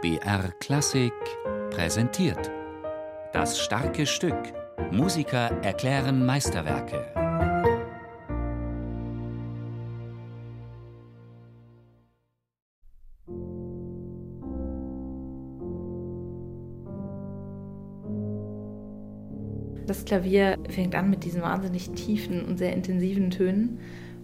BR Klassik präsentiert. Das starke Stück. Musiker erklären Meisterwerke. Das Klavier fängt an mit diesen wahnsinnig tiefen und sehr intensiven Tönen.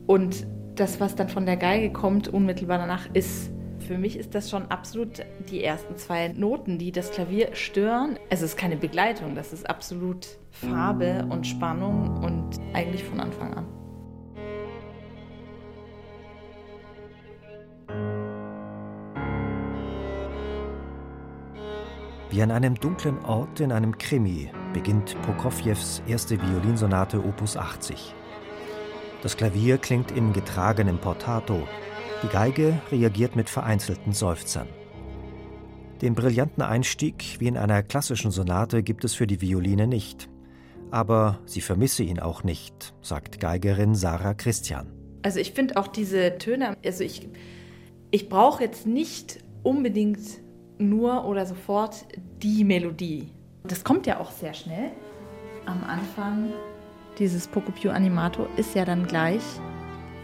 Und das, was dann von der Geige kommt, unmittelbar danach, ist für mich ist das schon absolut die ersten zwei Noten, die das Klavier stören. Es ist keine Begleitung, das ist absolut Farbe und Spannung und eigentlich von Anfang an. Wie an einem dunklen Ort in einem Krimi beginnt Prokofjews erste Violinsonate Opus 80. Das Klavier klingt in getragenem Portato, die Geige reagiert mit vereinzelten Seufzern. Den brillanten Einstieg wie in einer klassischen Sonate gibt es für die Violine nicht. Aber sie vermisse ihn auch nicht, sagt Geigerin Sarah Christian. Also ich finde auch diese Töne, also ich, ich brauche jetzt nicht unbedingt nur oder sofort die Melodie. Das kommt ja auch sehr schnell. Am Anfang dieses Poco Più Animato ist ja dann gleich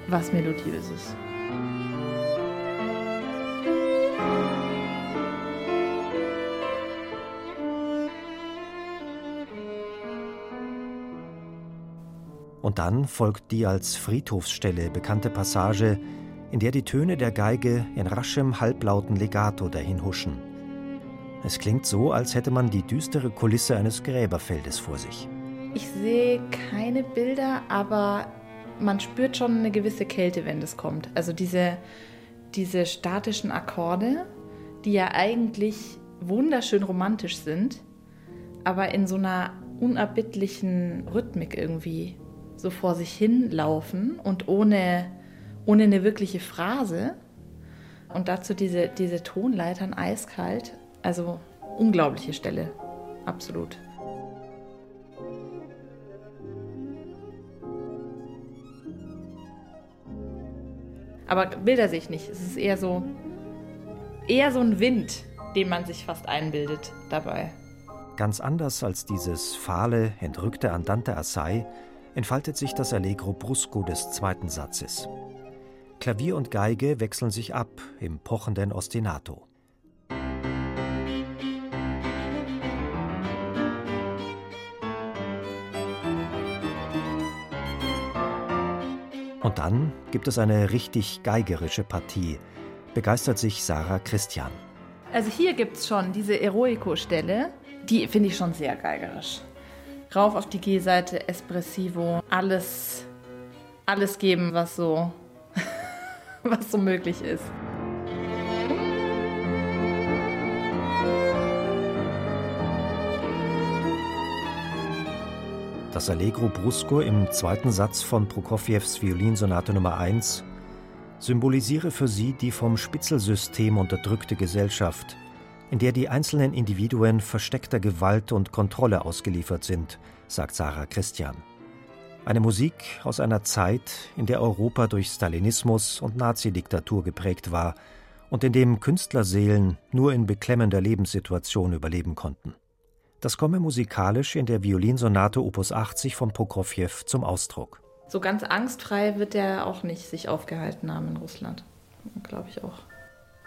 was Melodiöses. Und dann folgt die als Friedhofsstelle bekannte Passage, in der die Töne der Geige in raschem, halblauten Legato dahin huschen. Es klingt so, als hätte man die düstere Kulisse eines Gräberfeldes vor sich. Ich sehe keine Bilder, aber man spürt schon eine gewisse Kälte, wenn das kommt. Also diese, diese statischen Akkorde, die ja eigentlich wunderschön romantisch sind, aber in so einer unerbittlichen Rhythmik irgendwie so vor sich hin laufen und ohne, ohne eine wirkliche Phrase. Und dazu diese, diese Tonleitern eiskalt. Also unglaubliche Stelle. Absolut. Aber Bilder sehe ich nicht. Es ist eher so, eher so ein Wind, den man sich fast einbildet dabei. Ganz anders als dieses fahle, entrückte Andante Assai entfaltet sich das Allegro brusco des zweiten Satzes. Klavier und Geige wechseln sich ab im pochenden Ostinato. Und dann gibt es eine richtig geigerische Partie, begeistert sich Sarah Christian. Also hier gibt es schon diese Eroico-Stelle, die finde ich schon sehr geigerisch rauf auf die G-Seite, Espressivo, alles, alles geben, was so, was so möglich ist. Das Allegro brusco im zweiten Satz von Prokofjews Violinsonate Nummer 1 symbolisiere für sie die vom Spitzelsystem unterdrückte Gesellschaft, in der die einzelnen Individuen versteckter Gewalt und Kontrolle ausgeliefert sind, sagt Sarah Christian. Eine Musik aus einer Zeit, in der Europa durch Stalinismus und Nazidiktatur geprägt war und in dem Künstlerseelen nur in beklemmender Lebenssituation überleben konnten. Das komme musikalisch in der Violinsonate Opus 80 von Prokofjew zum Ausdruck. So ganz angstfrei wird er auch nicht sich aufgehalten haben in Russland, glaube ich auch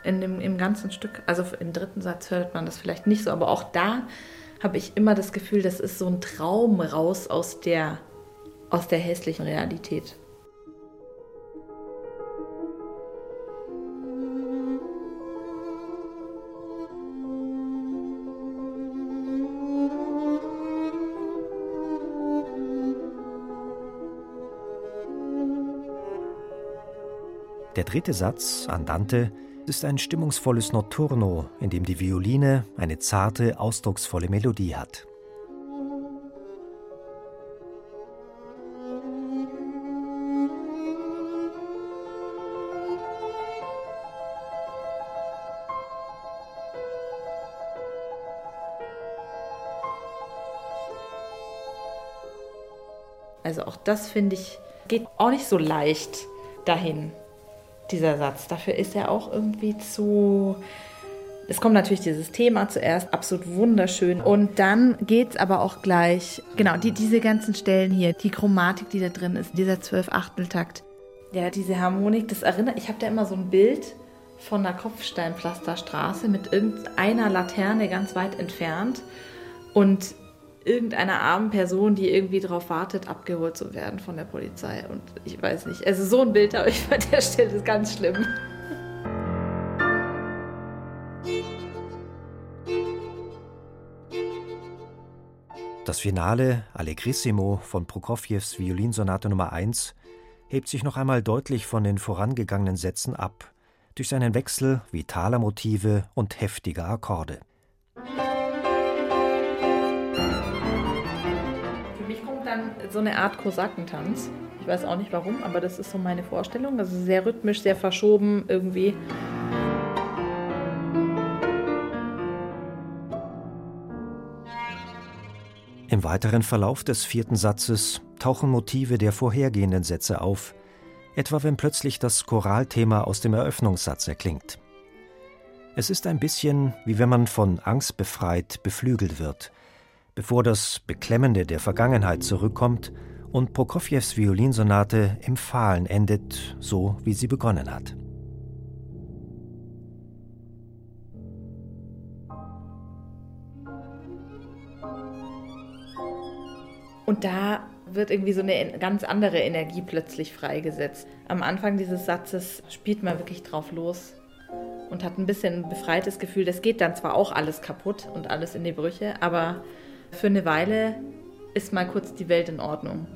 in dem, im ganzen Stück. Also im dritten Satz hört man das vielleicht nicht so, aber auch da habe ich immer das Gefühl, das ist so ein Traum raus aus der, aus der hässlichen Realität. Der dritte Satz, Andante, ist ein stimmungsvolles Notturno, in dem die Violine eine zarte, ausdrucksvolle Melodie hat. Also auch das finde ich geht auch nicht so leicht dahin dieser Satz. Dafür ist er auch irgendwie zu, Es kommt natürlich dieses Thema zuerst, absolut wunderschön. Und dann geht es aber auch gleich, genau, die, diese ganzen Stellen hier, die Chromatik, die da drin ist, dieser Zwölf-Achtel-Takt. Ja, diese Harmonik, das erinnert, ich habe da immer so ein Bild von der Kopfsteinpflasterstraße mit irgendeiner Laterne ganz weit entfernt und irgendeiner armen Person, die irgendwie darauf wartet, abgeholt zu werden von der Polizei. Und ich weiß nicht, also so ein Bild habe ich bei der Stelle, ist ganz schlimm. Das Finale Allegrissimo von Prokofjews Violinsonate Nummer 1 hebt sich noch einmal deutlich von den vorangegangenen Sätzen ab, durch seinen Wechsel vitaler Motive und heftiger Akkorde. Dann so eine Art Kosakentanz. Ich weiß auch nicht warum, aber das ist so meine Vorstellung. Also sehr rhythmisch, sehr verschoben irgendwie. Im weiteren Verlauf des vierten Satzes tauchen Motive der vorhergehenden Sätze auf, etwa wenn plötzlich das Choralthema aus dem Eröffnungssatz erklingt. Es ist ein bisschen wie wenn man von Angst befreit beflügelt wird, bevor das Beklemmende der Vergangenheit zurückkommt und Prokofjews Violinsonate im Fahlen endet, so wie sie begonnen hat. Und da wird irgendwie so eine ganz andere Energie plötzlich freigesetzt. Am Anfang dieses Satzes spielt man wirklich drauf los und hat ein bisschen ein befreites Gefühl. Das geht dann zwar auch alles kaputt und alles in die Brüche, aber für eine Weile ist mal kurz die Welt in Ordnung.